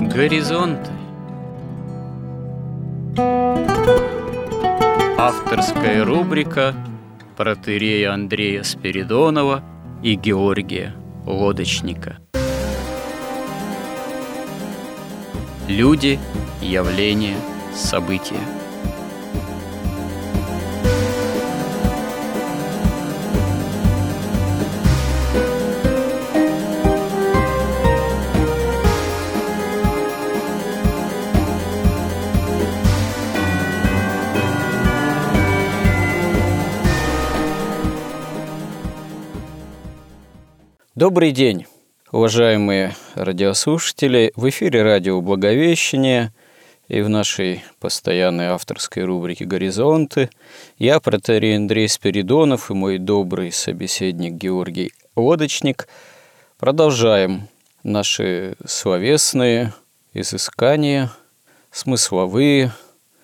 Горизонты. Авторская рубрика протерея Андрея Спиридонова и Георгия Лодочника Люди, явления, события – Добрый день, уважаемые радиослушатели. В эфире радио «Благовещение» и в нашей постоянной авторской рубрике «Горизонты» я, протерей Андрей Спиридонов и мой добрый собеседник Георгий Лодочник продолжаем наши словесные изыскания, смысловые,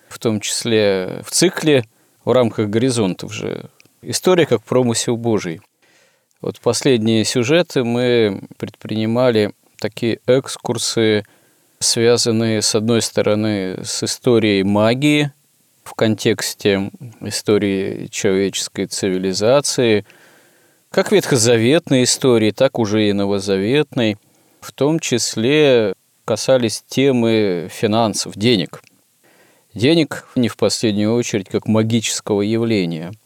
в том числе в цикле в рамках «Горизонтов» же «История как промысел Божий». Вот последние сюжеты мы предпринимали такие экскурсы, связанные, с одной стороны, с историей магии в контексте истории человеческой цивилизации, как ветхозаветной истории, так уже и новозаветной, в том числе касались темы финансов, денег. Денег не в последнюю очередь как магического явления –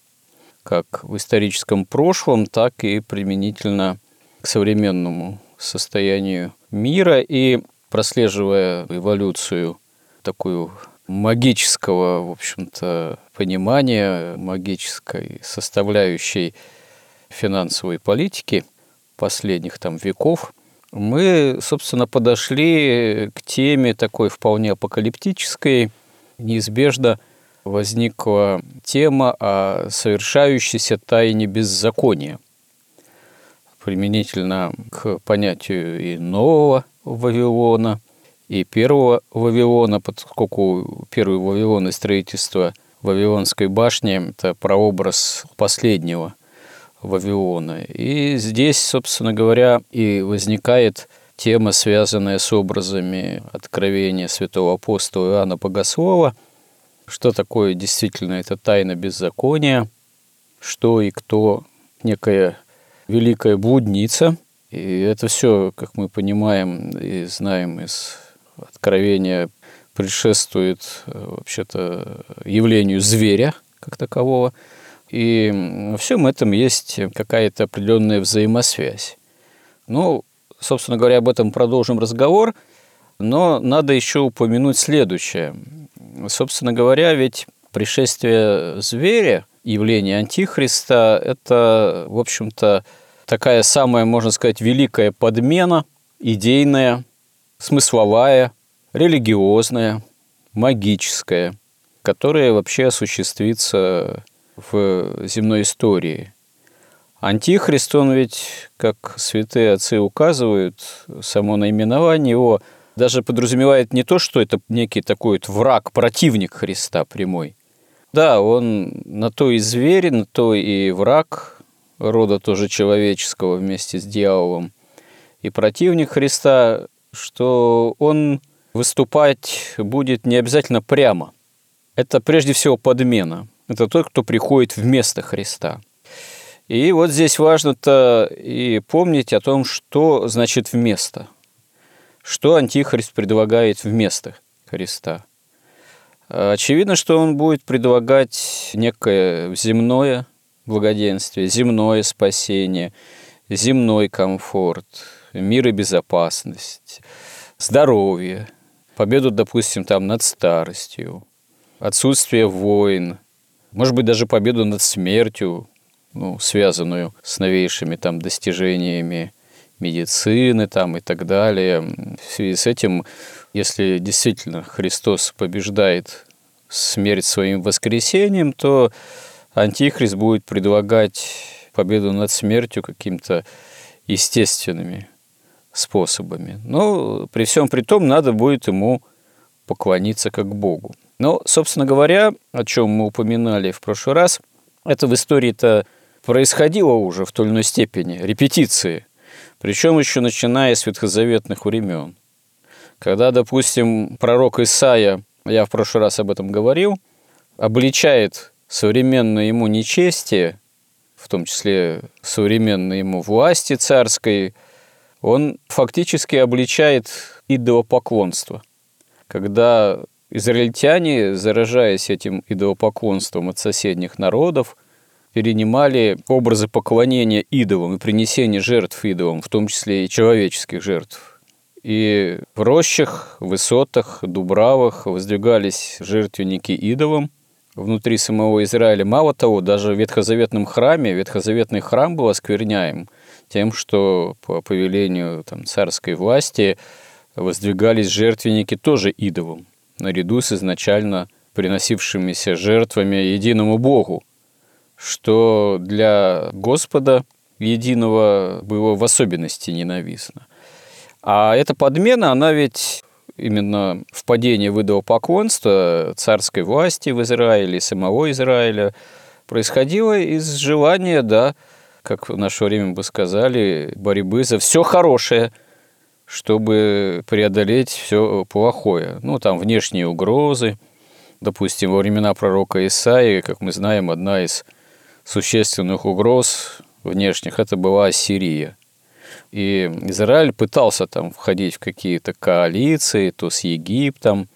как в историческом прошлом, так и применительно к современному состоянию мира. И прослеживая эволюцию такую магического, в общем-то, понимания, магической составляющей финансовой политики последних там веков, мы, собственно, подошли к теме такой вполне апокалиптической, неизбежно возникла тема о совершающейся тайне беззакония применительно к понятию и нового Вавилона, и первого Вавилона, поскольку первый Вавилон и строительство Вавилонской башни – это прообраз последнего Вавилона. И здесь, собственно говоря, и возникает тема, связанная с образами откровения святого апостола Иоанна Богослова – что такое действительно эта тайна беззакония, что и кто некая великая блудница. И это все, как мы понимаем и знаем из откровения, предшествует э, вообще-то явлению зверя как такового. И во всем этом есть какая-то определенная взаимосвязь. Ну, собственно говоря, об этом продолжим разговор, но надо еще упомянуть следующее. Собственно говоря, ведь пришествие зверя, явление Антихриста, это, в общем-то, такая самая, можно сказать, великая подмена, идейная, смысловая, религиозная, магическая, которая вообще осуществится в земной истории. Антихрист, он ведь, как святые отцы указывают, само наименование его – даже подразумевает не то, что это некий такой вот враг, противник Христа прямой. Да, он на то и зверь, на то и враг рода тоже человеческого вместе с дьяволом. И противник Христа, что он выступать будет не обязательно прямо. Это прежде всего подмена. Это тот, кто приходит вместо Христа. И вот здесь важно-то и помнить о том, что значит «вместо». Что Антихрист предлагает вместо Христа? Очевидно, что он будет предлагать некое земное благоденствие, земное спасение, земной комфорт, мир и безопасность, здоровье, победу, допустим, там над старостью, отсутствие войн, может быть, даже победу над смертью, ну, связанную с новейшими там достижениями медицины там и так далее. В связи с этим, если действительно Христос побеждает смерть своим воскресением, то Антихрист будет предлагать победу над смертью каким-то естественными способами. Но при всем при том надо будет ему поклониться как Богу. Но, собственно говоря, о чем мы упоминали в прошлый раз, это в истории-то происходило уже в той или иной степени, репетиции Причем еще начиная с ветхозаветных времен. Когда, допустим, пророк Исаия, я в прошлый раз об этом говорил, обличает современное ему нечестие, в том числе современной ему власти царской, он фактически обличает идолопоклонство. Когда израильтяне, заражаясь этим идолопоклонством от соседних народов, перенимали образы поклонения идолам и принесения жертв идолам, в том числе и человеческих жертв. И в рощах, высотах, дубравах воздвигались жертвенники идолам внутри самого Израиля. Мало того, даже в ветхозаветном храме, ветхозаветный храм был оскверняем тем, что по повелению там, царской власти воздвигались жертвенники тоже идолам, наряду с изначально приносившимися жертвами единому Богу что для Господа единого было в особенности ненавистно. А эта подмена, она ведь именно в идолопоклонство царской власти в Израиле, самого Израиля, происходило из желания, да, как в наше время бы сказали, борьбы за все хорошее, чтобы преодолеть все плохое. Ну, там внешние угрозы. Допустим, во времена пророка Исаии, как мы знаем, одна из существенных угроз внешних, это была Ассирия. И Израиль пытался там входить в какие-то коалиции, то с Египтом,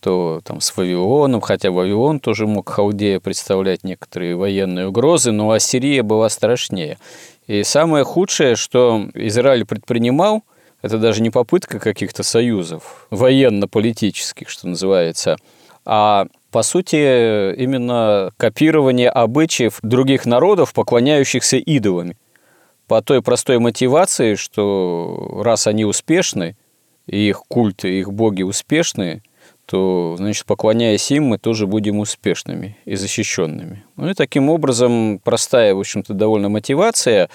то там с Вавилоном, хотя Вавилон тоже мог Халдея представлять некоторые военные угрозы, но Ассирия была страшнее. И самое худшее, что Израиль предпринимал, это даже не попытка каких-то союзов военно-политических, что называется, а по сути, именно копирование обычаев других народов, поклоняющихся идолами. По той простой мотивации, что раз они успешны, и их культы, их боги успешны, то, значит, поклоняясь им, мы тоже будем успешными и защищенными. Ну и таким образом простая, в общем-то, довольно мотивация,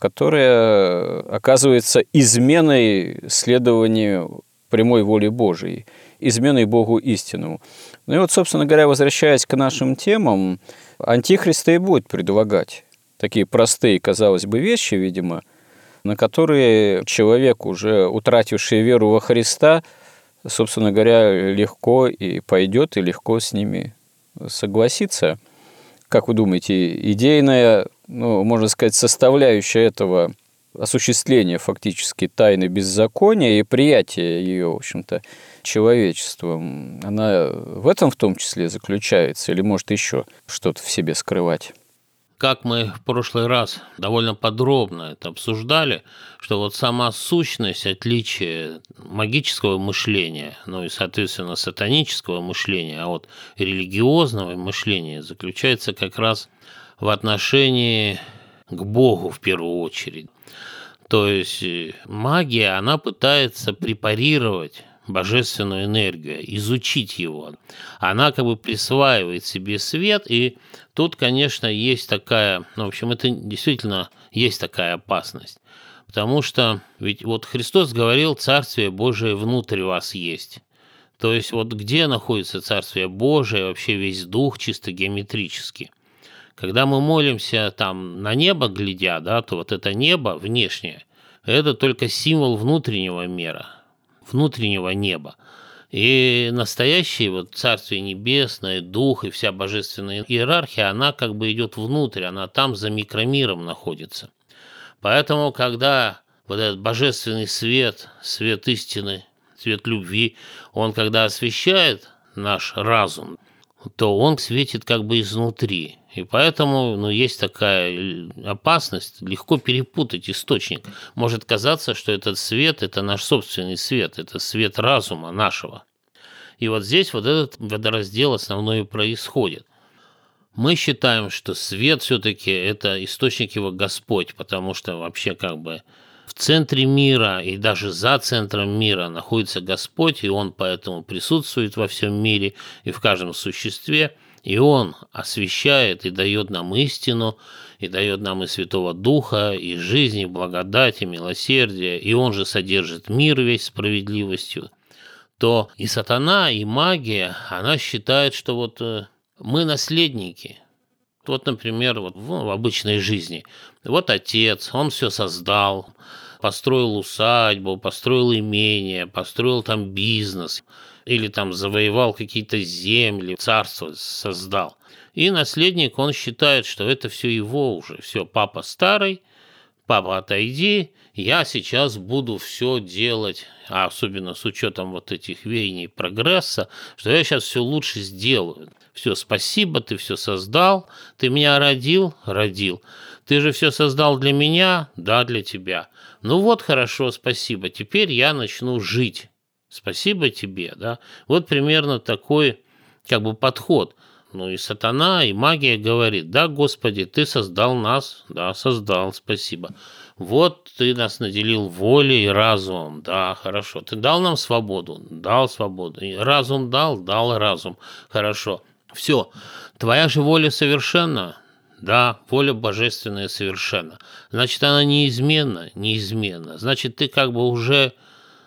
которая оказывается изменой следованию прямой воли Божией, изменой Богу истинному. Ну и вот, собственно говоря, возвращаясь к нашим темам, Антихриста и будет предлагать такие простые, казалось бы, вещи, видимо, на которые человек, уже утративший веру во Христа, собственно говоря, легко и пойдет, и легко с ними согласится. Как вы думаете, идейная, ну, можно сказать, составляющая этого осуществления фактически тайны беззакония и приятия ее, в общем-то, человечеством, она в этом в том числе заключается или может еще что-то в себе скрывать? Как мы в прошлый раз довольно подробно это обсуждали, что вот сама сущность отличия магического мышления, ну и, соответственно, сатанического мышления, а вот религиозного мышления заключается как раз в отношении к Богу в первую очередь. То есть э, магия, она пытается препарировать божественную энергию, изучить его. Она как бы присваивает себе свет, и тут, конечно, есть такая, ну, в общем, это действительно есть такая опасность. Потому что ведь вот Христос говорил, Царствие Божие внутрь вас есть. То есть вот где находится Царствие Божие, вообще весь дух чисто геометрически. Когда мы молимся там на небо глядя, да, то вот это небо внешнее, это только символ внутреннего мира – внутреннего неба. И настоящее вот Царствие Небесное, Дух и вся божественная иерархия, она как бы идет внутрь, она там за микромиром находится. Поэтому, когда вот этот божественный свет, свет истины, свет любви, он когда освещает наш разум, то он светит как бы изнутри. И поэтому ну, есть такая опасность легко перепутать источник. Может казаться, что этот свет – это наш собственный свет, это свет разума нашего. И вот здесь вот этот водораздел основной и происходит. Мы считаем, что свет все-таки это источник его Господь, потому что вообще как бы в центре мира и даже за центром мира находится Господь, и Он поэтому присутствует во всем мире и в каждом существе – и Он освещает и дает нам истину, и дает нам и Святого Духа, и жизнь, и благодать, и милосердие, и Он же содержит мир весь справедливостью, то и сатана, и магия, она считает, что вот э, мы наследники. Вот, например, вот в обычной жизни. Вот отец, он все создал, построил усадьбу, построил имение, построил там бизнес или там завоевал какие-то земли, царство создал. И наследник, он считает, что это все его уже. Все, папа старый, папа, отойди, я сейчас буду все делать, а особенно с учетом вот этих веяний прогресса, что я сейчас все лучше сделаю. Все, спасибо, ты все создал, ты меня родил, родил. Ты же все создал для меня, да, для тебя. Ну вот, хорошо, спасибо, теперь я начну жить. Спасибо тебе, да. Вот примерно такой как бы подход. Ну и сатана, и магия говорит, да, Господи, ты создал нас, да, создал, спасибо. Вот ты нас наделил волей и разумом, да, хорошо. Ты дал нам свободу, дал свободу. И разум дал, дал разум, хорошо. Все, твоя же воля совершенна, да, воля божественная совершенно. Значит, она неизменна, неизменна. Значит, ты как бы уже,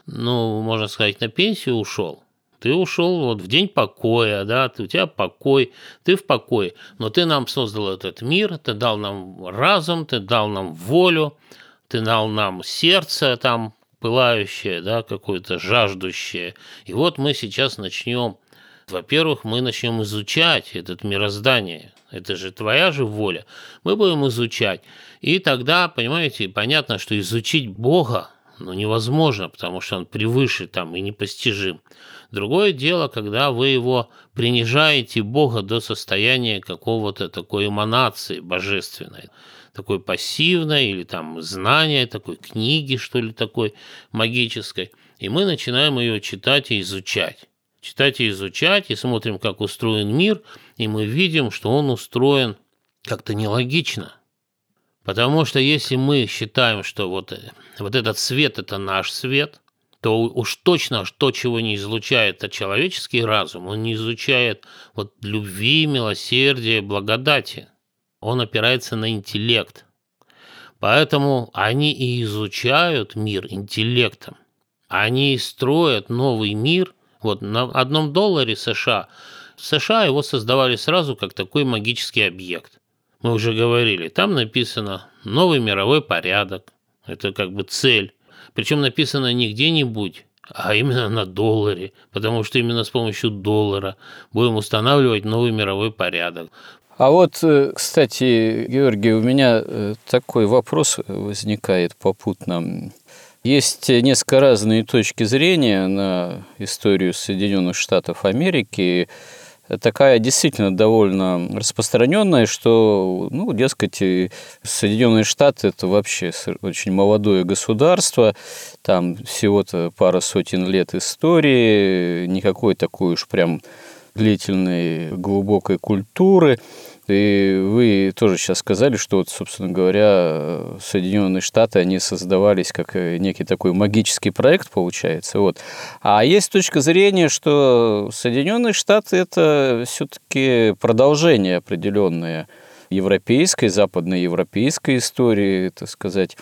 ну, можно сказать, на пенсию ушел. Ты ушел вот в день покоя, да, у тебя покой, ты в покое, но ты нам создал этот мир, ты дал нам разум, ты дал нам волю, ты дал нам сердце там пылающее, да, какое-то жаждущее. И вот мы сейчас начнем, во-первых, мы начнем изучать этот мироздание, это же твоя же воля, мы будем изучать. И тогда, понимаете, понятно, что изучить Бога, ну, невозможно, потому что он превыше там и непостижим. Другое дело, когда вы его принижаете Бога до состояния какого-то такой эманации божественной, такой пассивной или там знания, такой книги, что ли, такой магической. И мы начинаем ее читать и изучать. Читать и изучать, и смотрим, как устроен мир, и мы видим, что он устроен как-то нелогично. Потому что если мы считаем, что вот, вот этот свет – это наш свет – то уж точно то, чего не излучает а человеческий разум, он не изучает вот любви, милосердия, благодати. Он опирается на интеллект. Поэтому они и изучают мир интеллектом. Они и строят новый мир. Вот на одном долларе США, США его создавали сразу как такой магический объект. Мы уже говорили, там написано «новый мировой порядок». Это как бы цель. Причем написано не где-нибудь, а именно на долларе, потому что именно с помощью доллара будем устанавливать новый мировой порядок. А вот, э, кстати, Георгий, у меня э, такой вопрос возникает попутно. Есть несколько разные точки зрения на историю Соединенных Штатов Америки такая действительно довольно распространенная, что, ну, дескать, Соединенные Штаты – это вообще очень молодое государство, там всего-то пара сотен лет истории, никакой такой уж прям длительной глубокой культуры – и вы тоже сейчас сказали, что, вот, собственно говоря, Соединенные Штаты, они создавались как э, некий такой магический проект, получается. Вот. А есть точка зрения, что Соединенные Штаты – это все-таки продолжение определенное европейской, западноевропейской истории, так сказать,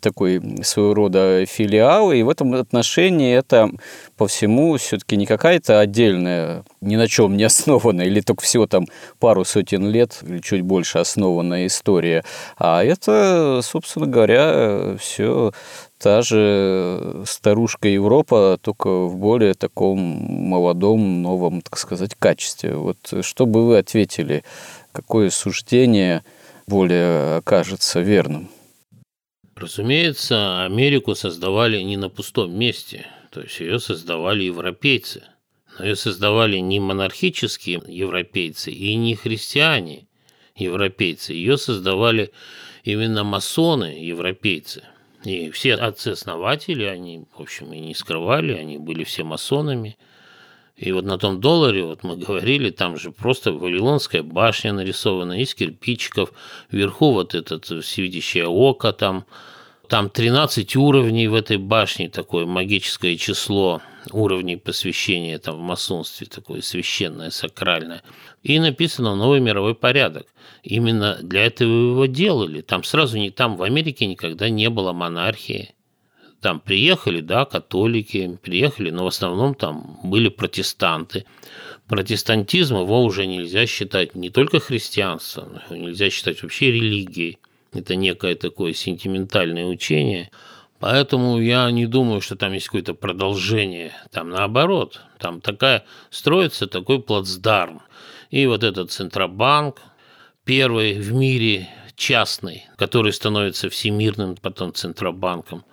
такой своего рода филиал, и в этом отношении это по всему все-таки не какая-то отдельная, ни на чем не основанная, или только всего там пару сотен лет, или чуть больше основанная история, а это, собственно говоря, все та же старушка Европа, только в более таком молодом, новом, так сказать, качестве. Вот что бы вы ответили, какое суждение более окажется верным? Разумеется, Америку создавали не на пустом месте, то есть ее создавали европейцы. Но ее создавали не монархические европейцы и не христиане европейцы. Ее создавали именно масоны европейцы. И все отцы-основатели, они, в общем, и не скрывали, они были все масонами – и вот на том долларе, вот мы говорили, там же просто Вавилонская башня нарисована из кирпичиков, вверху вот этот всевидящее око там, там 13 уровней в этой башне, такое магическое число уровней посвящения там в масонстве, такое священное, сакральное. И написано «Новый мировой порядок». Именно для этого его делали. Там сразу не там, в Америке никогда не было монархии. Там приехали, да, католики, приехали, но в основном там были протестанты. Протестантизм его уже нельзя считать не только христианством, его нельзя считать вообще религией. Это некое такое сентиментальное учение. Поэтому я не думаю, что там есть какое-то продолжение. Там наоборот, там такая строится такой плацдарм. И вот этот Центробанк, первый в мире частный, который становится всемирным потом Центробанком.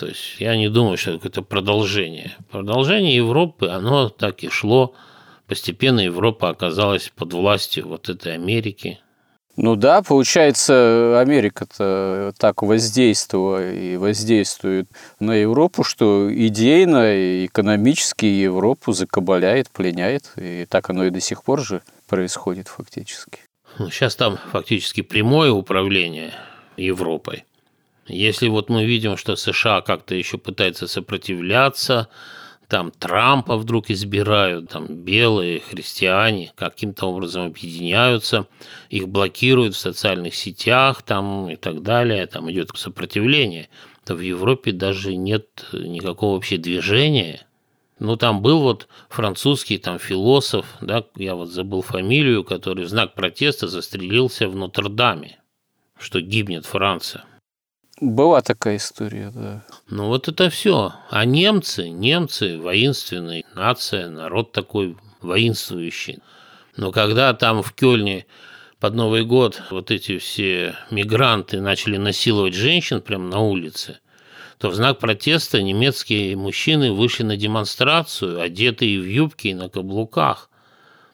То есть я не думаю, что это какое-то продолжение. Продолжение Европы, оно так и шло. Постепенно Европа оказалась под властью вот этой Америки. Ну да, получается, Америка-то так воздействовала и воздействует на Европу, что идейно и экономически Европу закабаляет, пленяет. И так оно и до сих пор же происходит фактически. Ну, сейчас там фактически прямое управление Европой. Если вот мы видим, что США как-то еще пытается сопротивляться, там Трампа вдруг избирают, там белые христиане каким-то образом объединяются, их блокируют в социальных сетях там и так далее, там идет сопротивление, то в Европе даже нет никакого вообще движения. Ну, там был вот французский там философ, да, я вот забыл фамилию, который в знак протеста застрелился в Нотр-Даме, что гибнет Франция. Была такая история, да. Ну вот это все. А немцы, немцы, воинственная нация, народ такой воинствующий. Но когда там в Кёльне под Новый год вот эти все мигранты начали насиловать женщин прямо на улице, то в знак протеста немецкие мужчины вышли на демонстрацию, одетые в юбки и на каблуках.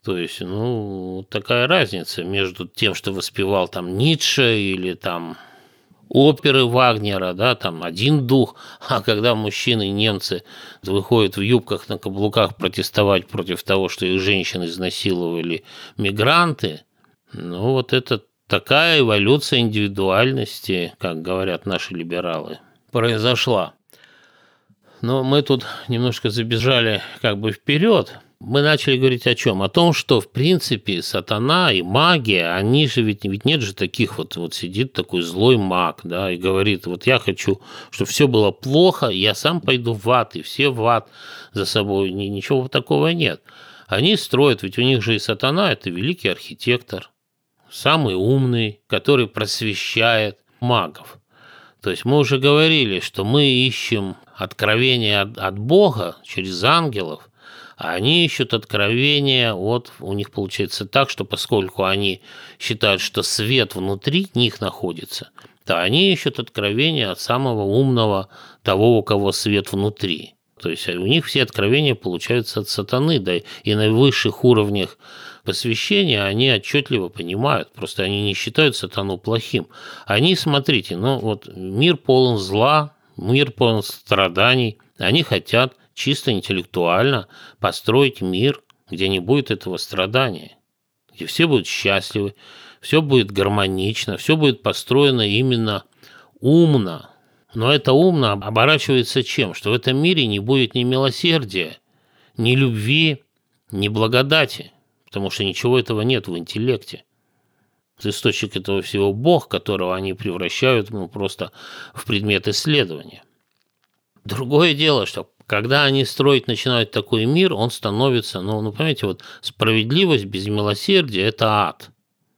То есть, ну, такая разница между тем, что воспевал там Ницше или там оперы Вагнера, да, там один дух, а когда мужчины немцы выходят в юбках на каблуках протестовать против того, что их женщин изнасиловали мигранты, ну вот это такая эволюция индивидуальности, как говорят наши либералы, произошла. Но мы тут немножко забежали как бы вперед, мы начали говорить о чем? О том, что, в принципе, сатана и магия, они же ведь, ведь нет же таких вот, вот сидит такой злой маг, да, и говорит, вот я хочу, чтобы все было плохо, я сам пойду в ад, и все в ад за собой, ничего такого нет. Они строят, ведь у них же и сатана – это великий архитектор, самый умный, который просвещает магов. То есть мы уже говорили, что мы ищем откровение от, от Бога через ангелов – они ищут откровения от... У них получается так, что поскольку они считают, что свет внутри них находится, то они ищут откровения от самого умного того, у кого свет внутри. То есть у них все откровения получаются от сатаны, да и на высших уровнях посвящения они отчетливо понимают, просто они не считают сатану плохим. Они, смотрите, ну вот мир полон зла, мир полон страданий, они хотят чисто интеллектуально построить мир, где не будет этого страдания, где все будут счастливы, все будет гармонично, все будет построено именно умно. Но это умно оборачивается чем? Что в этом мире не будет ни милосердия, ни любви, ни благодати, потому что ничего этого нет в интеллекте. Источник этого всего Бог, которого они превращают ну, просто в предмет исследования. Другое дело, что когда они строить начинают такой мир, он становится, ну, ну понимаете, вот справедливость без милосердия – это ад.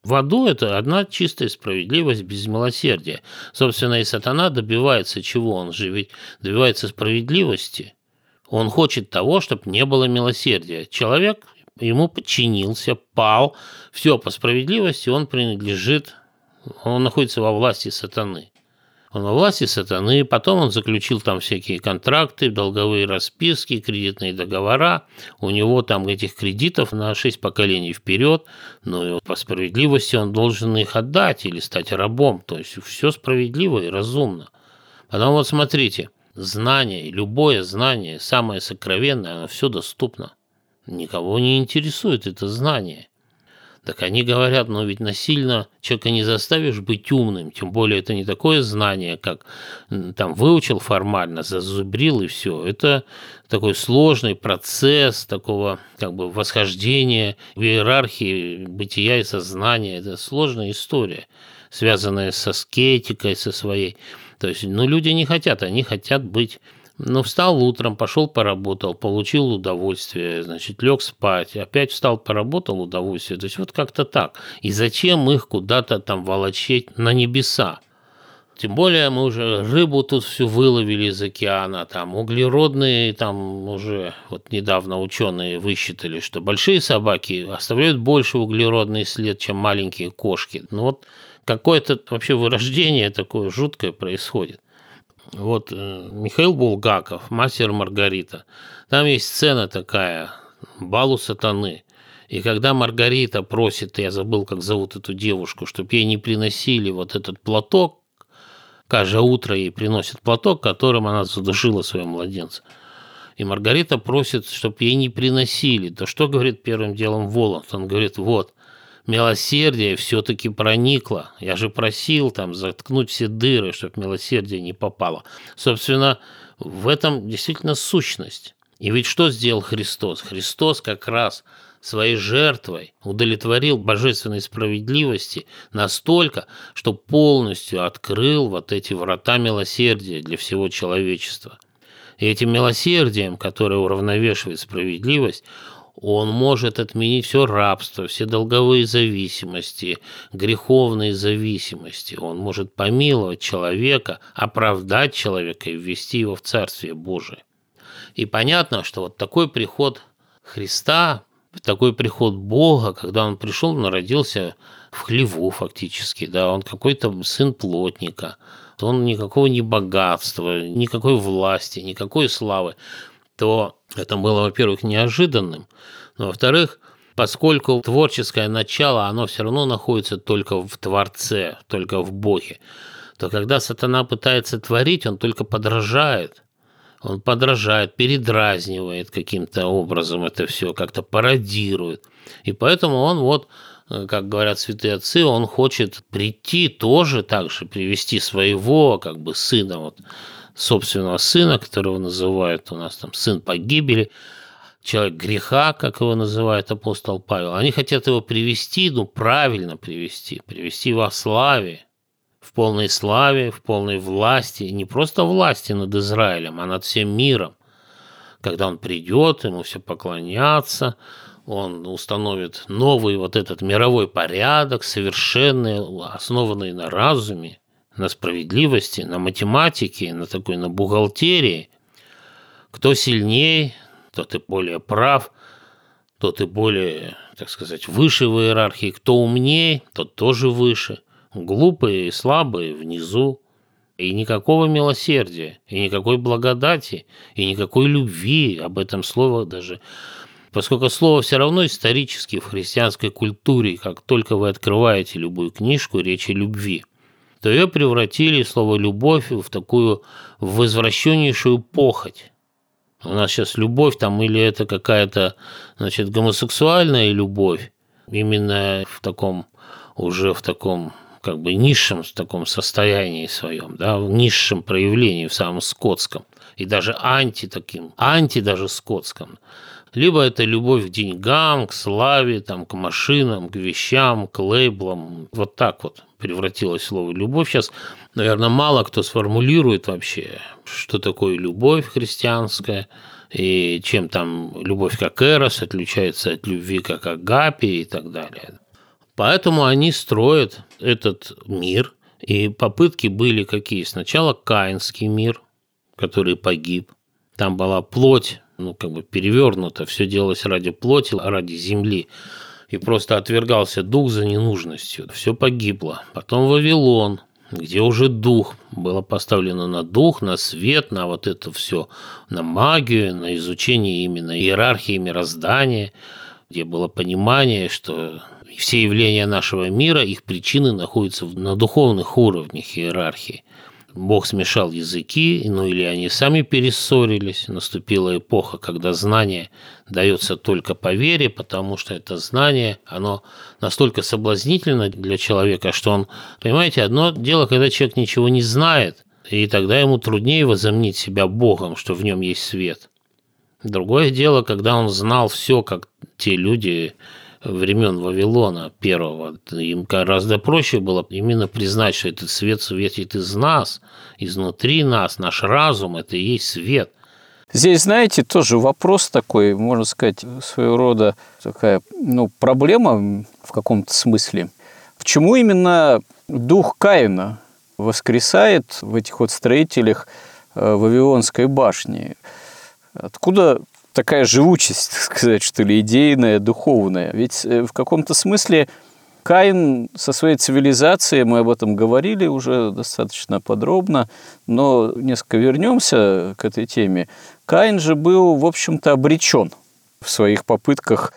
В аду это одна чистая справедливость без милосердия. Собственно, и сатана добивается чего? Он же ведь добивается справедливости. Он хочет того, чтобы не было милосердия. Человек ему подчинился, пал, все по справедливости он принадлежит, он находится во власти сатаны. Он во власти сатаны, потом он заключил там всякие контракты, долговые расписки, кредитные договора. У него там этих кредитов на шесть поколений вперед, но по справедливости он должен их отдать или стать рабом. То есть все справедливо и разумно. Потом вот смотрите, знание, любое знание, самое сокровенное, оно все доступно. Никого не интересует это знание. Так они говорят, но ведь насильно человека не заставишь быть умным, тем более это не такое знание, как там выучил формально, зазубрил и все. Это такой сложный процесс такого как бы восхождения в иерархии бытия и сознания. Это сложная история, связанная со скетикой, со своей. То есть, ну, люди не хотят, они хотят быть ну, встал утром, пошел поработал, получил удовольствие, значит, лег спать, опять встал, поработал, удовольствие. То есть вот как-то так. И зачем их куда-то там волочить на небеса? Тем более мы уже рыбу тут всю выловили из океана, там углеродные, там уже вот недавно ученые высчитали, что большие собаки оставляют больше углеродный след, чем маленькие кошки. Ну вот какое-то вообще вырождение такое жуткое происходит. Вот э, Михаил Булгаков, «Мастер Маргарита». Там есть сцена такая, балу сатаны. И когда Маргарита просит, я забыл, как зовут эту девушку, чтобы ей не приносили вот этот платок, каждое утро ей приносит платок, которым она задушила своего младенца. И Маргарита просит, чтобы ей не приносили. То что говорит первым делом Воланд? Он говорит, вот, милосердие все-таки проникло. Я же просил там заткнуть все дыры, чтобы милосердие не попало. Собственно, в этом действительно сущность. И ведь что сделал Христос? Христос как раз своей жертвой удовлетворил божественной справедливости настолько, что полностью открыл вот эти врата милосердия для всего человечества. И этим милосердием, которое уравновешивает справедливость, он может отменить все рабство, все долговые зависимости, греховные зависимости. Он может помиловать человека, оправдать человека и ввести его в Царствие Божие. И понятно, что вот такой приход Христа, такой приход Бога, когда он пришел, он родился в хлеву фактически, да, он какой-то сын плотника, он никакого не богатства, никакой власти, никакой славы, то это было, во-первых, неожиданным, но, во-вторых, поскольку творческое начало, оно все равно находится только в Творце, только в Боге, то когда сатана пытается творить, он только подражает – он подражает, передразнивает каким-то образом это все, как-то пародирует. И поэтому он вот, как говорят святые отцы, он хочет прийти тоже так же, привести своего как бы сына, вот, собственного сына, которого называют у нас там сын погибели, человек греха, как его называет апостол Павел. Они хотят его привести, ну правильно привести, привести во славе, в полной славе, в полной власти, и не просто власти над Израилем, а над всем миром. Когда он придет, ему все поклонятся, он установит новый вот этот мировой порядок, совершенный, основанный на разуме, на справедливости, на математике, на такой, на бухгалтерии. Кто сильнее, тот и более прав, тот и более, так сказать, выше в иерархии. Кто умнее, тот тоже выше – глупые и слабые внизу, и никакого милосердия, и никакой благодати, и никакой любви, об этом слово даже Поскольку слово все равно исторически в христианской культуре, как только вы открываете любую книжку, речь о любви, то ее превратили слово «любовь» в такую возвращеннейшую похоть. У нас сейчас любовь там или это какая-то, значит, гомосексуальная любовь, именно в таком, уже в таком как бы низшем таком состоянии своем, да, в низшем проявлении, в самом скотском, и даже анти таким, анти даже скотском. Либо это любовь к деньгам, к славе, там, к машинам, к вещам, к лейблам. Вот так вот превратилось слово «любовь». Сейчас, наверное, мало кто сформулирует вообще, что такое любовь христианская, и чем там любовь как эрос отличается от любви как агапи и так далее. Поэтому они строят этот мир, и попытки были какие? Сначала Каинский мир, который погиб. Там была плоть, ну, как бы перевернута, все делалось ради плоти, ради земли. И просто отвергался дух за ненужностью. Все погибло. Потом Вавилон, где уже дух было поставлено на дух, на свет, на вот это все, на магию, на изучение именно иерархии мироздания, где было понимание, что все явления нашего мира, их причины находятся на духовных уровнях иерархии. Бог смешал языки, ну или они сами перессорились. Наступила эпоха, когда знание дается только по вере, потому что это знание, оно настолько соблазнительно для человека, что он, понимаете, одно дело, когда человек ничего не знает, и тогда ему труднее возомнить себя Богом, что в нем есть свет. Другое дело, когда он знал все, как те люди, времен Вавилона первого. Им гораздо проще было именно признать, что этот свет светит из нас, изнутри нас, наш разум – это и есть свет. Здесь, знаете, тоже вопрос такой, можно сказать, своего рода такая ну, проблема в каком-то смысле. Почему именно дух Каина воскресает в этих вот строителях э, Вавилонской башни. Откуда такая живучесть, так сказать, что ли, идейная, духовная? Ведь э, в каком-то смысле Каин со своей цивилизацией, мы об этом говорили уже достаточно подробно, но несколько вернемся к этой теме. Каин же был, в общем-то, обречен в своих попытках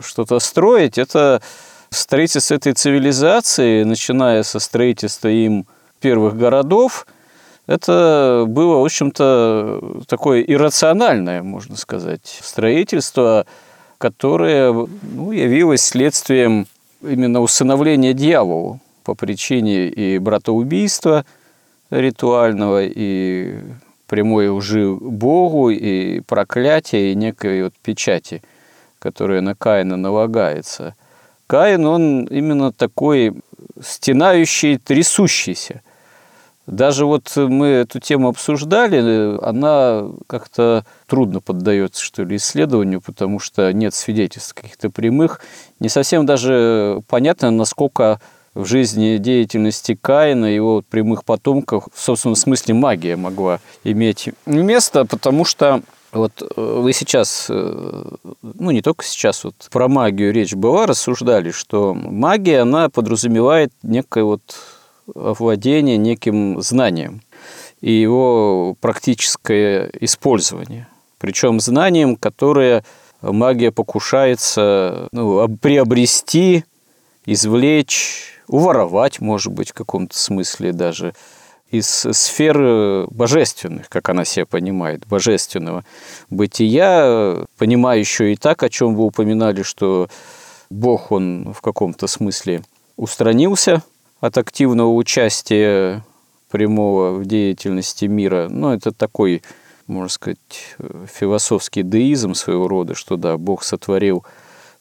что-то строить. Это строительство этой цивилизации, начиная со строительства им первых городов, это было, в общем-то, такое иррациональное, можно сказать, строительство, которое ну, явилось следствием именно усыновления дьяволу по причине и братоубийства ритуального, и прямой лжи Богу, и проклятия, и некой вот печати, которая на Каина налагается. Каин, он именно такой стенающий, трясущийся – даже вот мы эту тему обсуждали, она как-то трудно поддается, что ли, исследованию, потому что нет свидетельств каких-то прямых. Не совсем даже понятно, насколько в жизни деятельности Каина, его прямых потомков, в собственном смысле магия могла иметь место, потому что вот э, вы сейчас, э, ну не только сейчас, вот про магию речь была, рассуждали, что магия, она подразумевает некое вот овладение неким знанием и его практическое использование. Причем знанием, которое магия покушается ну, приобрести, извлечь, уворовать, может быть, в каком-то смысле даже из сферы божественных, как она себя понимает, божественного бытия, понимая еще и так, о чем вы упоминали, что Бог, он в каком-то смысле устранился от активного участия прямого в деятельности мира. Ну, это такой, можно сказать, философский деизм своего рода, что да, Бог сотворил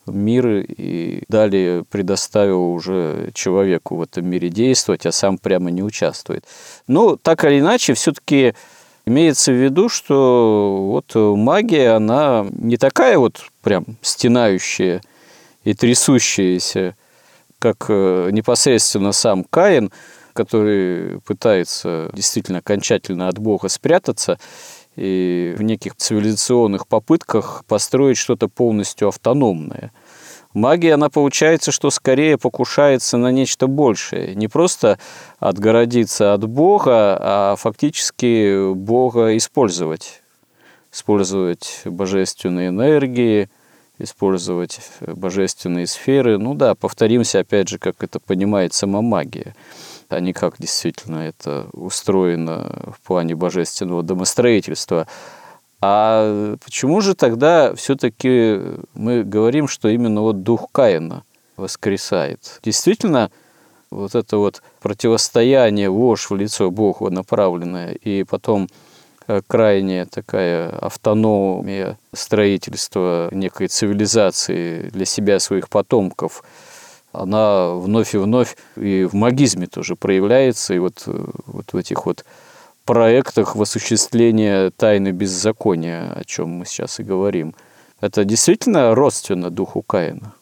мир и далее предоставил уже человеку в этом мире действовать, а сам прямо не участвует. Но так или иначе, все-таки имеется в виду, что вот магия, она не такая вот прям стенающая и трясущаяся, как э, непосредственно сам Каин, который пытается действительно окончательно от Бога спрятаться и в неких цивилизационных попытках построить что-то полностью автономное. Магия, она получается, что скорее покушается на нечто большее. Не просто отгородиться от Бога, а фактически Бога использовать. Использовать божественные энергии – использовать божественные сферы. Ну да, повторимся опять же, как это понимает сама магия, а не как действительно это устроено в плане божественного домостроительства. А почему же тогда все-таки мы говорим, что именно вот дух Каина воскресает? Действительно, вот это вот противостояние ложь в лицо Богу направленное, и потом Э, крайне такая автономия строительства некой цивилизации для себя, своих потомков, она вновь и вновь и в магизме тоже проявляется, и вот, э, вот в этих вот проектах в осуществления тайны беззакония, о чем мы сейчас и говорим. Это действительно родственно духу Каина?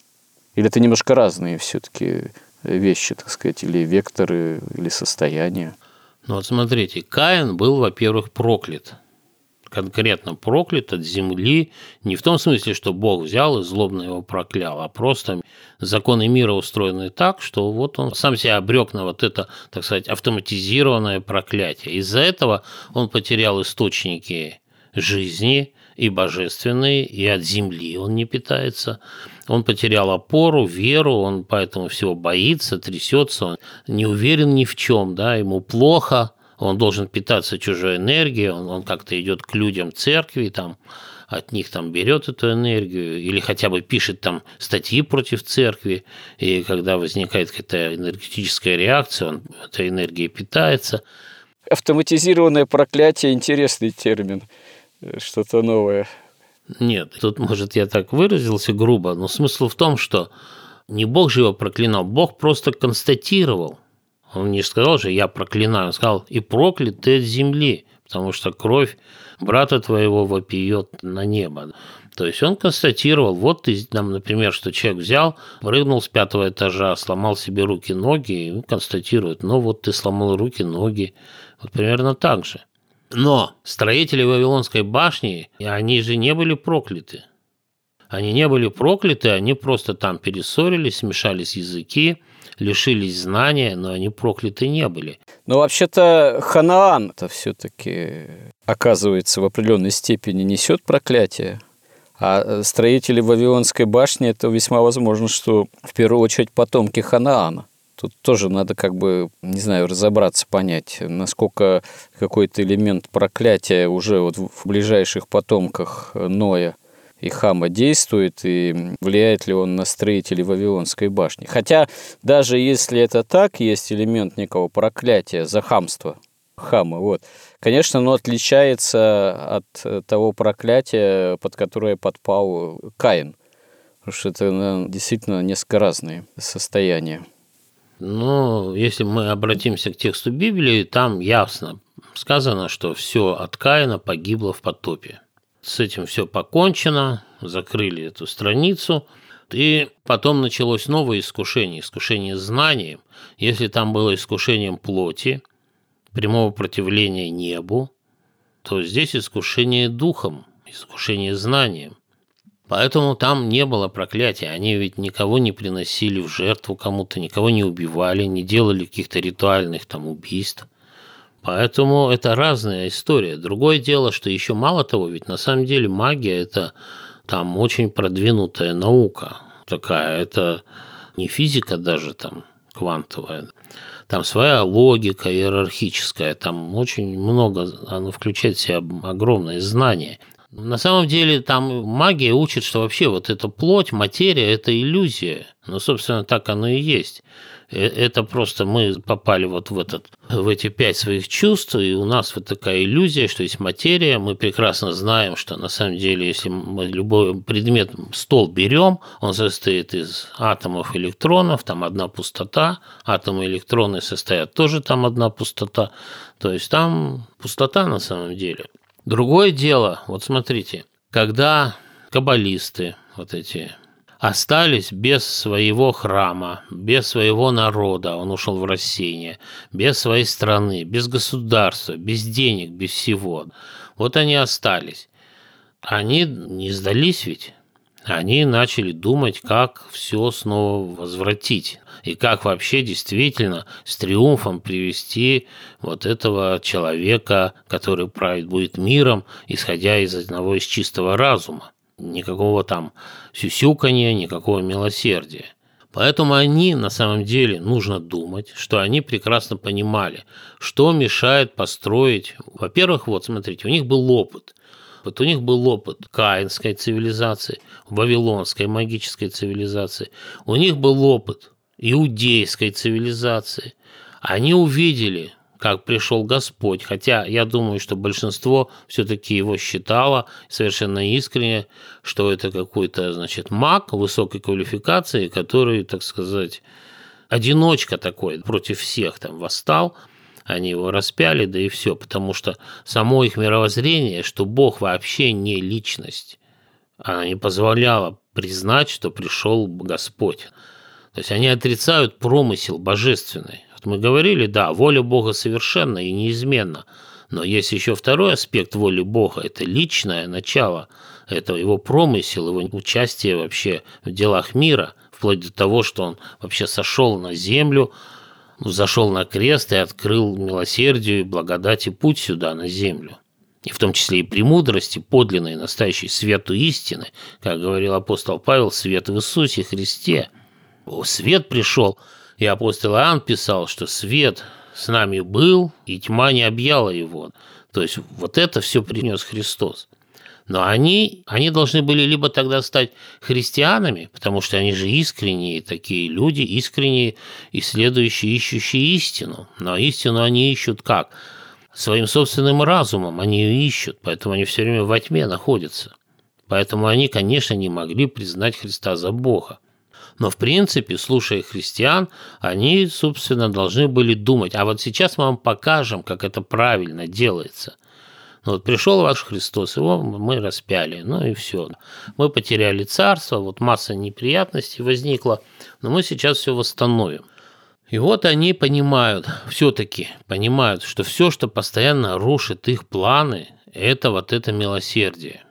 Или это немножко разные все-таки вещи, так сказать, или векторы, или состояния? Ну вот смотрите, Каин был, во-первых, проклят. Конкретно проклят от земли, не в том смысле, что Бог взял и злобно его проклял, а просто законы мира устроены так, что вот он сам себя обрек на вот это, так сказать, автоматизированное проклятие. Из-за этого он потерял источники жизни, и божественный, и от земли он не питается. Он потерял опору, веру, он поэтому всего боится, трясется, он не уверен ни в чем, да, ему плохо, он должен питаться чужой энергией, он, он как-то идет к людям церкви, там, от них там берет эту энергию или хотя бы пишет там статьи против церкви, и когда возникает какая-то энергетическая реакция, он этой энергией питается. Автоматизированное проклятие – интересный термин что-то новое. Нет, тут, может, я так выразился грубо, но смысл в том, что не Бог же его проклинал, Бог просто констатировал. Он не сказал же, я проклинаю, он сказал, и проклят ты от земли, потому что кровь брата твоего вопиет на небо. То есть он констатировал, вот ты, там, например, что человек взял, прыгнул с пятого этажа, сломал себе руки-ноги, и констатирует, ну вот ты сломал руки-ноги. Вот примерно так же. Но строители Вавилонской башни, они же не были прокляты. Они не были прокляты, они просто там перессорились, смешались языки, лишились знания, но они прокляты не были. Но вообще-то Ханаан это все-таки оказывается в определенной степени несет проклятие. А строители Вавилонской башни это весьма возможно, что в первую очередь потомки Ханаана. Тут тоже надо как бы, не знаю, разобраться, понять, насколько какой-то элемент проклятия уже вот в ближайших потомках Ноя и Хама действует, и влияет ли он на строителей Вавилонской башни. Хотя даже если это так, есть элемент некого проклятия за хамство Хама, вот. Конечно, оно отличается от того проклятия, под которое подпал Каин. Потому что это действительно несколько разные состояния. Ну, если мы обратимся к тексту Библии, там ясно сказано, что все от Каина погибло в потопе. С этим все покончено, закрыли эту страницу, и потом началось новое искушение, искушение знанием. Если там было искушением плоти, прямого противления небу, то здесь искушение духом, искушение знанием. Поэтому там не было проклятия. Они ведь никого не приносили в жертву кому-то, никого не убивали, не делали каких-то ритуальных там убийств. Поэтому это разная история. Другое дело, что еще мало того, ведь на самом деле магия – это там очень продвинутая наука такая. Это не физика даже там квантовая. Там своя логика иерархическая, там очень много, она включает в себя огромное знание. На самом деле там магия учит, что вообще вот эта плоть, материя – это иллюзия. Ну, собственно, так оно и есть. Э, это просто мы попали вот в, этот, в эти пять своих чувств, и у нас вот такая иллюзия, что есть материя. Мы прекрасно знаем, что на самом деле, если мы любой предмет, стол берем, он состоит из атомов электронов, там одна пустота, атомы электроны состоят тоже там одна пустота. То есть там пустота на самом деле – Другое дело, вот смотрите, когда каббалисты, вот эти, остались без своего храма, без своего народа, он ушел в рассеяние, без своей страны, без государства, без денег, без всего. Вот они остались. Они не сдались ведь. Они начали думать, как все снова возвратить и как вообще действительно с триумфом привести вот этого человека, который правит будет миром, исходя из одного из чистого разума. Никакого там сюсюканья, никакого милосердия. Поэтому они, на самом деле, нужно думать, что они прекрасно понимали, что мешает построить. Во-первых, вот смотрите, у них был опыт. Вот у них был опыт каинской цивилизации, вавилонской магической цивилизации. У них был опыт иудейской цивилизации. Они увидели, как пришел Господь, хотя я думаю, что большинство все-таки его считало совершенно искренне, что это какой-то, значит, маг высокой квалификации, который, так сказать, одиночка такой, против всех там восстал, они его распяли, да и все, потому что само их мировоззрение, что Бог вообще не личность, она не позволяла признать, что пришел Господь. То есть они отрицают промысел божественный. Вот мы говорили, да, воля Бога совершенна и неизменна. Но есть еще второй аспект воли Бога – это личное начало, это его промысел, его участие вообще в делах мира, вплоть до того, что он вообще сошел на землю, зашел на крест и открыл милосердию и благодати путь сюда, на землю. И в том числе и премудрости, подлинной, настоящей свету истины, как говорил апостол Павел, свет в Иисусе Христе – свет пришел, и апостол Иоанн писал, что свет с нами был, и тьма не объяла его. То есть вот это все принес Христос. Но они, они должны были либо тогда стать христианами, потому что они же искренние такие люди, искренние, исследующие, ищущие истину. Но истину они ищут как? Своим собственным разумом они ее ищут, поэтому они все время во тьме находятся. Поэтому они, конечно, не могли признать Христа за Бога. Но, в принципе, слушая христиан, они, собственно, должны были думать, а вот сейчас мы вам покажем, как это правильно делается. Ну, вот пришел ваш Христос, его мы распяли, ну и все. Мы потеряли царство, вот масса неприятностей возникла, но мы сейчас все восстановим. И вот они понимают, все-таки понимают, что все, что постоянно рушит их планы, это вот это милосердие.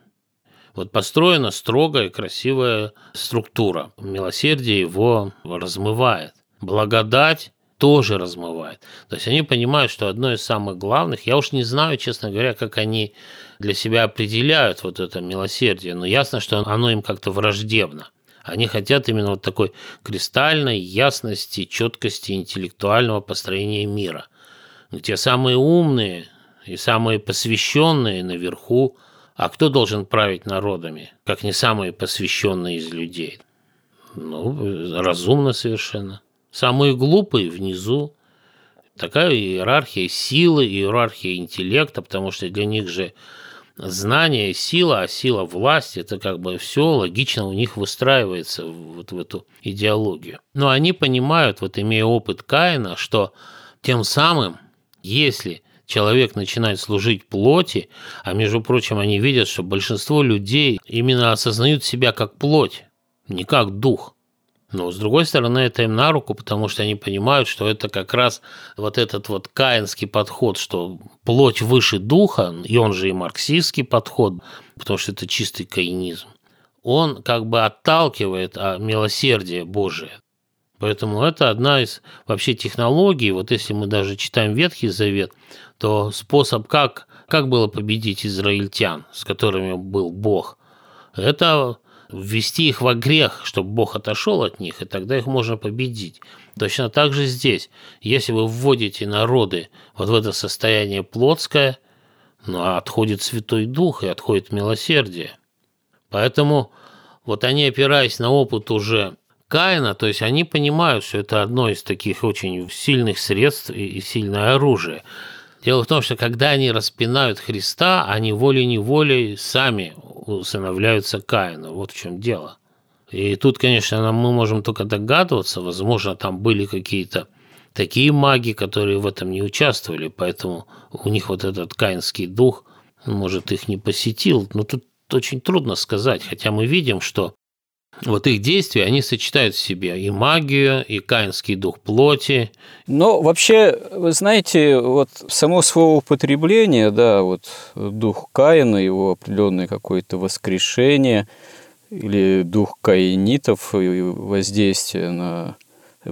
Вот построена строгая, красивая структура. Милосердие его размывает. Благодать тоже размывает. То есть они понимают, что одно из самых главных, я уж не знаю, честно говоря, как они для себя определяют вот это милосердие, но ясно, что оно им как-то враждебно. Они хотят именно вот такой кристальной ясности, четкости интеллектуального построения мира. Где самые умные и самые посвященные наверху, а кто должен править народами, как не самые посвященные из людей? Ну, разумно совершенно. Самые глупые внизу. Такая иерархия силы, иерархия интеллекта, потому что для них же знание, сила, а сила власти, это как бы все логично у них выстраивается вот в эту идеологию. Но они понимают, вот имея опыт Каина, что тем самым, если человек начинает служить плоти, а между прочим, они видят, что большинство людей именно осознают себя как плоть, не как дух. Но, с другой стороны, это им на руку, потому что они понимают, что это как раз вот этот вот каинский подход, что плоть выше духа, и он же и марксистский подход, потому что это чистый каинизм, он как бы отталкивает а милосердие Божие. Поэтому это одна из вообще технологий. Вот если мы даже читаем Ветхий Завет, то способ, как, как было победить израильтян, с которыми был Бог, это ввести их во грех, чтобы Бог отошел от них, и тогда их можно победить. Точно так же здесь. Если вы вводите народы вот в это состояние плотское, ну, а отходит Святой Дух и отходит милосердие. Поэтому вот они, опираясь на опыт уже Каина, то есть они понимают, что это одно из таких очень сильных средств и сильное оружие. Дело в том, что когда они распинают Христа, они волей-неволей сами усыновляются Каину. Вот в чем дело. И тут, конечно, мы можем только догадываться, возможно, там были какие-то такие маги, которые в этом не участвовали, поэтому у них вот этот каинский дух, может, их не посетил. Но тут очень трудно сказать, хотя мы видим, что вот их действия, они сочетают в себе и магию, и каинский дух плоти. Но вообще, вы знаете, вот само слово употребление, да, вот дух Каина, его определенное какое-то воскрешение, или дух каинитов и воздействие на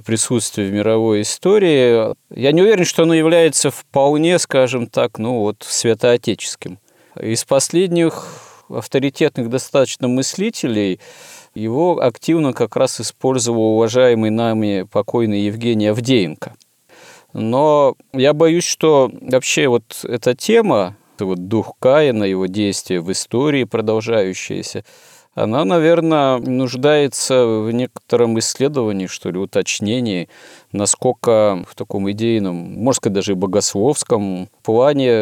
присутствие в мировой истории, я не уверен, что оно является вполне, скажем так, ну вот святоотеческим. Из последних авторитетных достаточно мыслителей – его активно как раз использовал уважаемый нами покойный Евгений Авдеенко. Но я боюсь, что вообще вот эта тема, вот дух Каина, его действия в истории продолжающиеся, она, наверное, нуждается в некотором исследовании, что ли, уточнении, насколько в таком идейном, можно сказать, даже богословском плане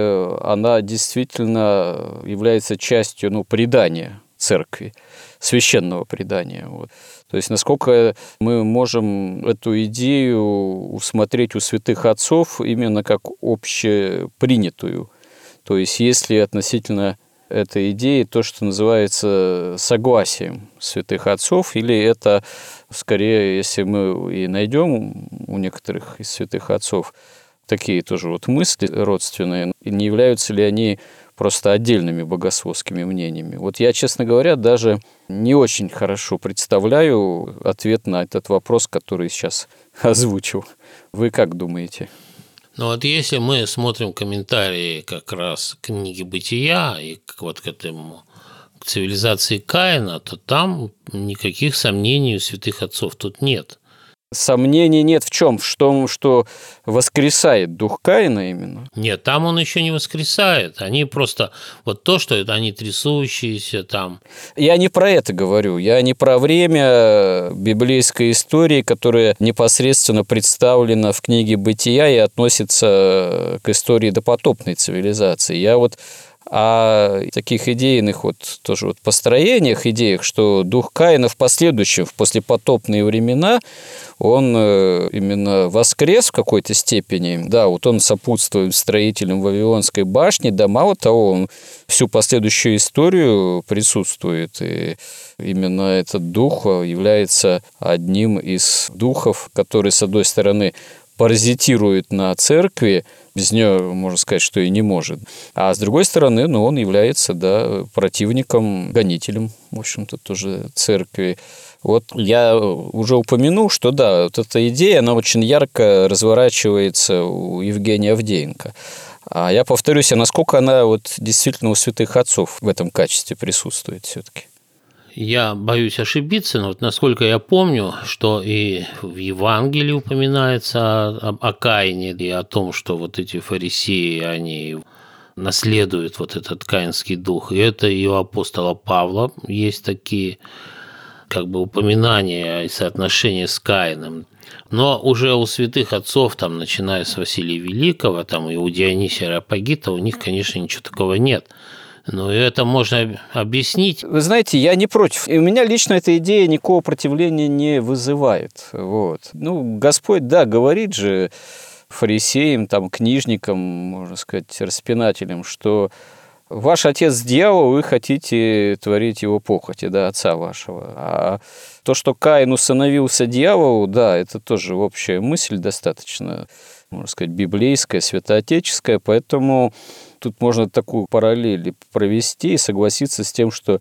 она действительно является частью ну, предания церкви священного предания. Вот. То есть насколько мы можем эту идею усмотреть у святых отцов именно как общепринятую. То есть если относительно этой идеи то, что называется согласием святых отцов, или это скорее, если мы и найдем у некоторых из святых отцов такие тоже вот мысли родственные, не являются ли они просто отдельными богословскими мнениями. Вот я, честно говоря, даже не очень хорошо представляю ответ на этот вопрос, который сейчас озвучил. Вы как думаете? Ну вот если мы смотрим комментарии как раз книги «Бытия» и вот к этому к цивилизации Каина, то там никаких сомнений у святых отцов тут нет. Сомнений нет в чем? В том, что воскресает дух Каина именно? Нет, там он еще не воскресает. Они просто... Вот то, что это они трясущиеся там. Я не про это говорю. Я не про время библейской истории, которая непосредственно представлена в книге «Бытия» и относится к истории допотопной цивилизации. Я вот о таких идейных вот тоже вот построениях, идеях, что дух Каина в последующем, в послепотопные времена, он э, именно воскрес в какой-то степени. Да, вот он сопутствует строителям Вавилонской башни, да мало того, он всю последующую историю присутствует. И именно этот дух является одним из духов, который, с одной стороны, паразитирует на церкви, без нее, можно сказать, что и не может. А с другой стороны, ну, он является да, противником, гонителем, в общем-то, тоже церкви. Вот я уже упомянул, что да, вот эта идея, она очень ярко разворачивается у Евгения Авдеенко. А я повторюсь, а насколько она вот действительно у святых отцов в этом качестве присутствует все-таки? Я боюсь ошибиться, но вот насколько я помню, что и в Евангелии упоминается о, о Каине и о том, что вот эти фарисеи, они наследуют вот этот каинский дух. И это и у апостола Павла есть такие как бы упоминания и соотношения с Каином. Но уже у святых отцов, там, начиная с Василия Великого, там, и у Дионисия Рапагита, у них, конечно, ничего такого нет. Ну, это можно объяснить. Вы знаете, я не против. И у меня лично эта идея никакого противления не вызывает. Вот. Ну, Господь, да, говорит же фарисеям, там, книжникам, можно сказать, распинателям, что ваш отец дьявол, вы хотите творить его похоти, да, отца вашего. А то, что Каин усыновился дьяволу, да, это тоже общая мысль достаточно, можно сказать, библейская, святоотеческая, поэтому Тут можно такую параллель провести и согласиться с тем, что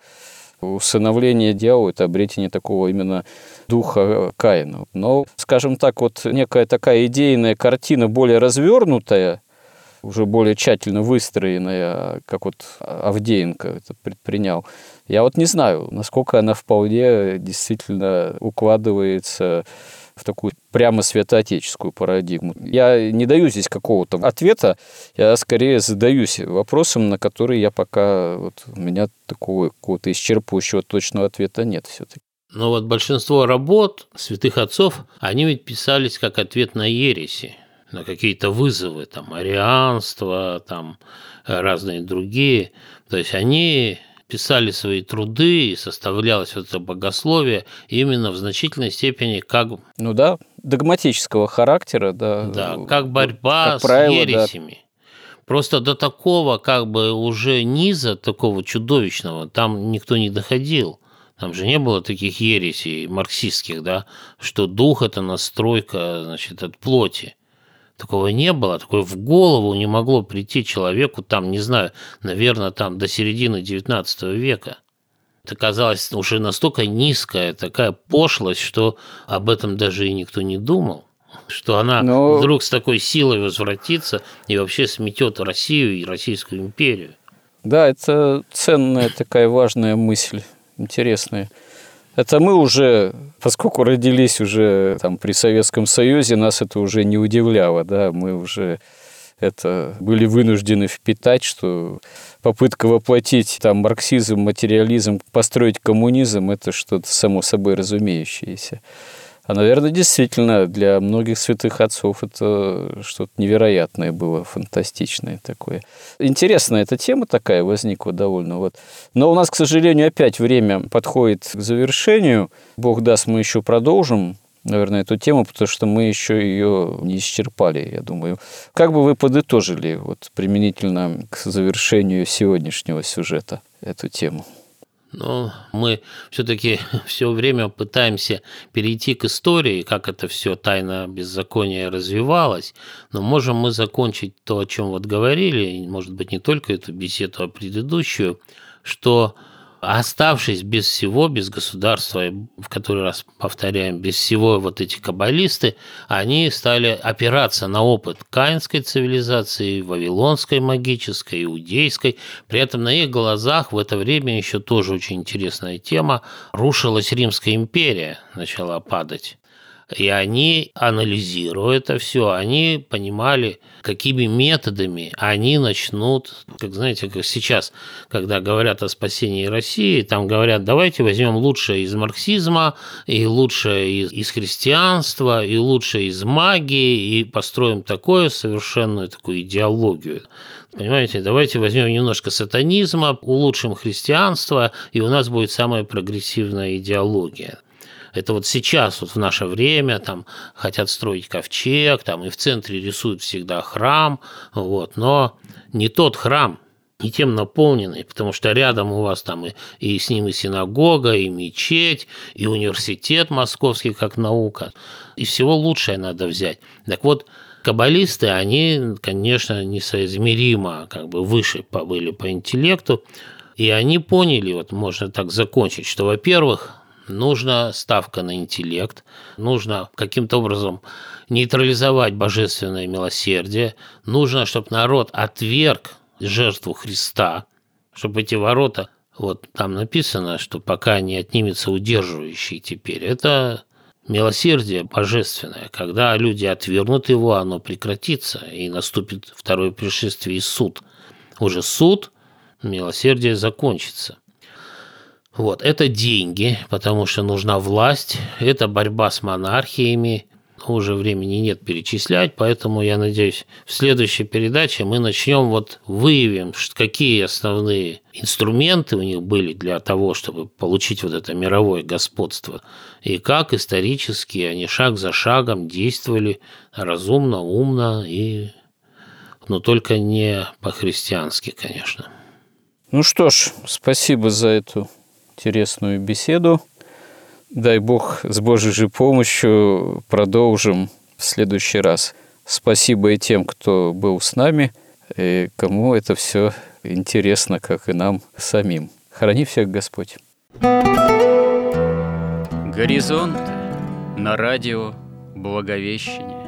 усыновление дьявола – это обретение такого именно духа Каина. Но, скажем так, вот некая такая идейная картина, более развернутая, уже более тщательно выстроенная, как вот Авдеенко это предпринял, я вот не знаю, насколько она вполне действительно укладывается в такую прямо святоотеческую парадигму. Я не даю здесь какого-то ответа, я скорее задаюсь вопросом, на который я пока, вот, у меня такого какого-то исчерпывающего точного ответа нет все-таки. Но вот большинство работ святых отцов, они ведь писались как ответ на ереси, на какие-то вызовы, там, арианство, там, разные другие. То есть они писали свои труды, и составлялось вот это богословие именно в значительной степени как... Ну да, догматического характера, да. Да, как борьба как с правило, ересями. Да. Просто до такого как бы уже низа, такого чудовищного, там никто не доходил. Там же не было таких ересей марксистских, да, что дух – это настройка, значит, от плоти. Такого не было, такое в голову не могло прийти человеку там, не знаю, наверное, там до середины XIX века. Это казалось уже настолько низкая такая пошлость, что об этом даже и никто не думал что она Но... вдруг с такой силой возвратится и вообще сметет Россию и Российскую империю. Да, это ценная такая важная мысль, интересная. Это мы уже, поскольку родились уже там при Советском Союзе, нас это уже не удивляло, да, мы уже это были вынуждены впитать, что попытка воплотить там марксизм, материализм, построить коммунизм – это что-то само собой разумеющееся. А, наверное, действительно, для многих святых отцов это что-то невероятное было, фантастичное такое. Интересная эта тема такая возникла довольно. Вот. Но у нас, к сожалению, опять время подходит к завершению. Бог даст, мы еще продолжим наверное, эту тему, потому что мы еще ее не исчерпали, я думаю. Как бы вы подытожили вот, применительно к завершению сегодняшнего сюжета эту тему? Но мы все-таки все время пытаемся перейти к истории, как это все тайна беззакония развивалось. Но можем мы закончить то, о чем вот говорили, может быть, не только эту беседу, а предыдущую, что оставшись без всего, без государства, в который раз повторяем, без всего вот эти каббалисты, они стали опираться на опыт каинской цивилизации, вавилонской магической, иудейской. При этом на их глазах в это время еще тоже очень интересная тема. Рушилась Римская империя, начала падать. И они, анализируя это все, они понимали, какими методами они начнут, как знаете, как сейчас, когда говорят о спасении России, там говорят, давайте возьмем лучшее из марксизма, и лучшее из, из христианства, и лучшее из магии, и построим такое совершенную такую идеологию. Понимаете, давайте возьмем немножко сатанизма, улучшим христианство, и у нас будет самая прогрессивная идеология. Это вот сейчас, вот в наше время, там хотят строить ковчег, там и в центре рисуют всегда храм, вот, но не тот храм, не тем наполненный, потому что рядом у вас там и, и с ним и синагога, и мечеть, и университет московский как наука, и всего лучшее надо взять. Так вот, каббалисты, они, конечно, несоизмеримо как бы выше были по интеллекту, и они поняли, вот можно так закончить, что, во-первых, нужна ставка на интеллект, нужно каким-то образом нейтрализовать божественное милосердие, нужно, чтобы народ отверг жертву Христа, чтобы эти ворота, вот там написано, что пока не отнимется удерживающий теперь, это милосердие божественное. Когда люди отвергнут его, оно прекратится, и наступит второе пришествие и суд. Уже суд, милосердие закончится – вот, это деньги, потому что нужна власть, это борьба с монархиями, уже времени нет перечислять, поэтому я надеюсь, в следующей передаче мы начнем вот выявим, какие основные инструменты у них были для того, чтобы получить вот это мировое господство, и как исторически они шаг за шагом действовали разумно, умно и но только не по-христиански, конечно. Ну что ж, спасибо за эту интересную беседу. Дай Бог, с Божьей же помощью продолжим в следующий раз. Спасибо и тем, кто был с нами, и кому это все интересно, как и нам самим. Храни всех Господь. Горизонт на радио Благовещение.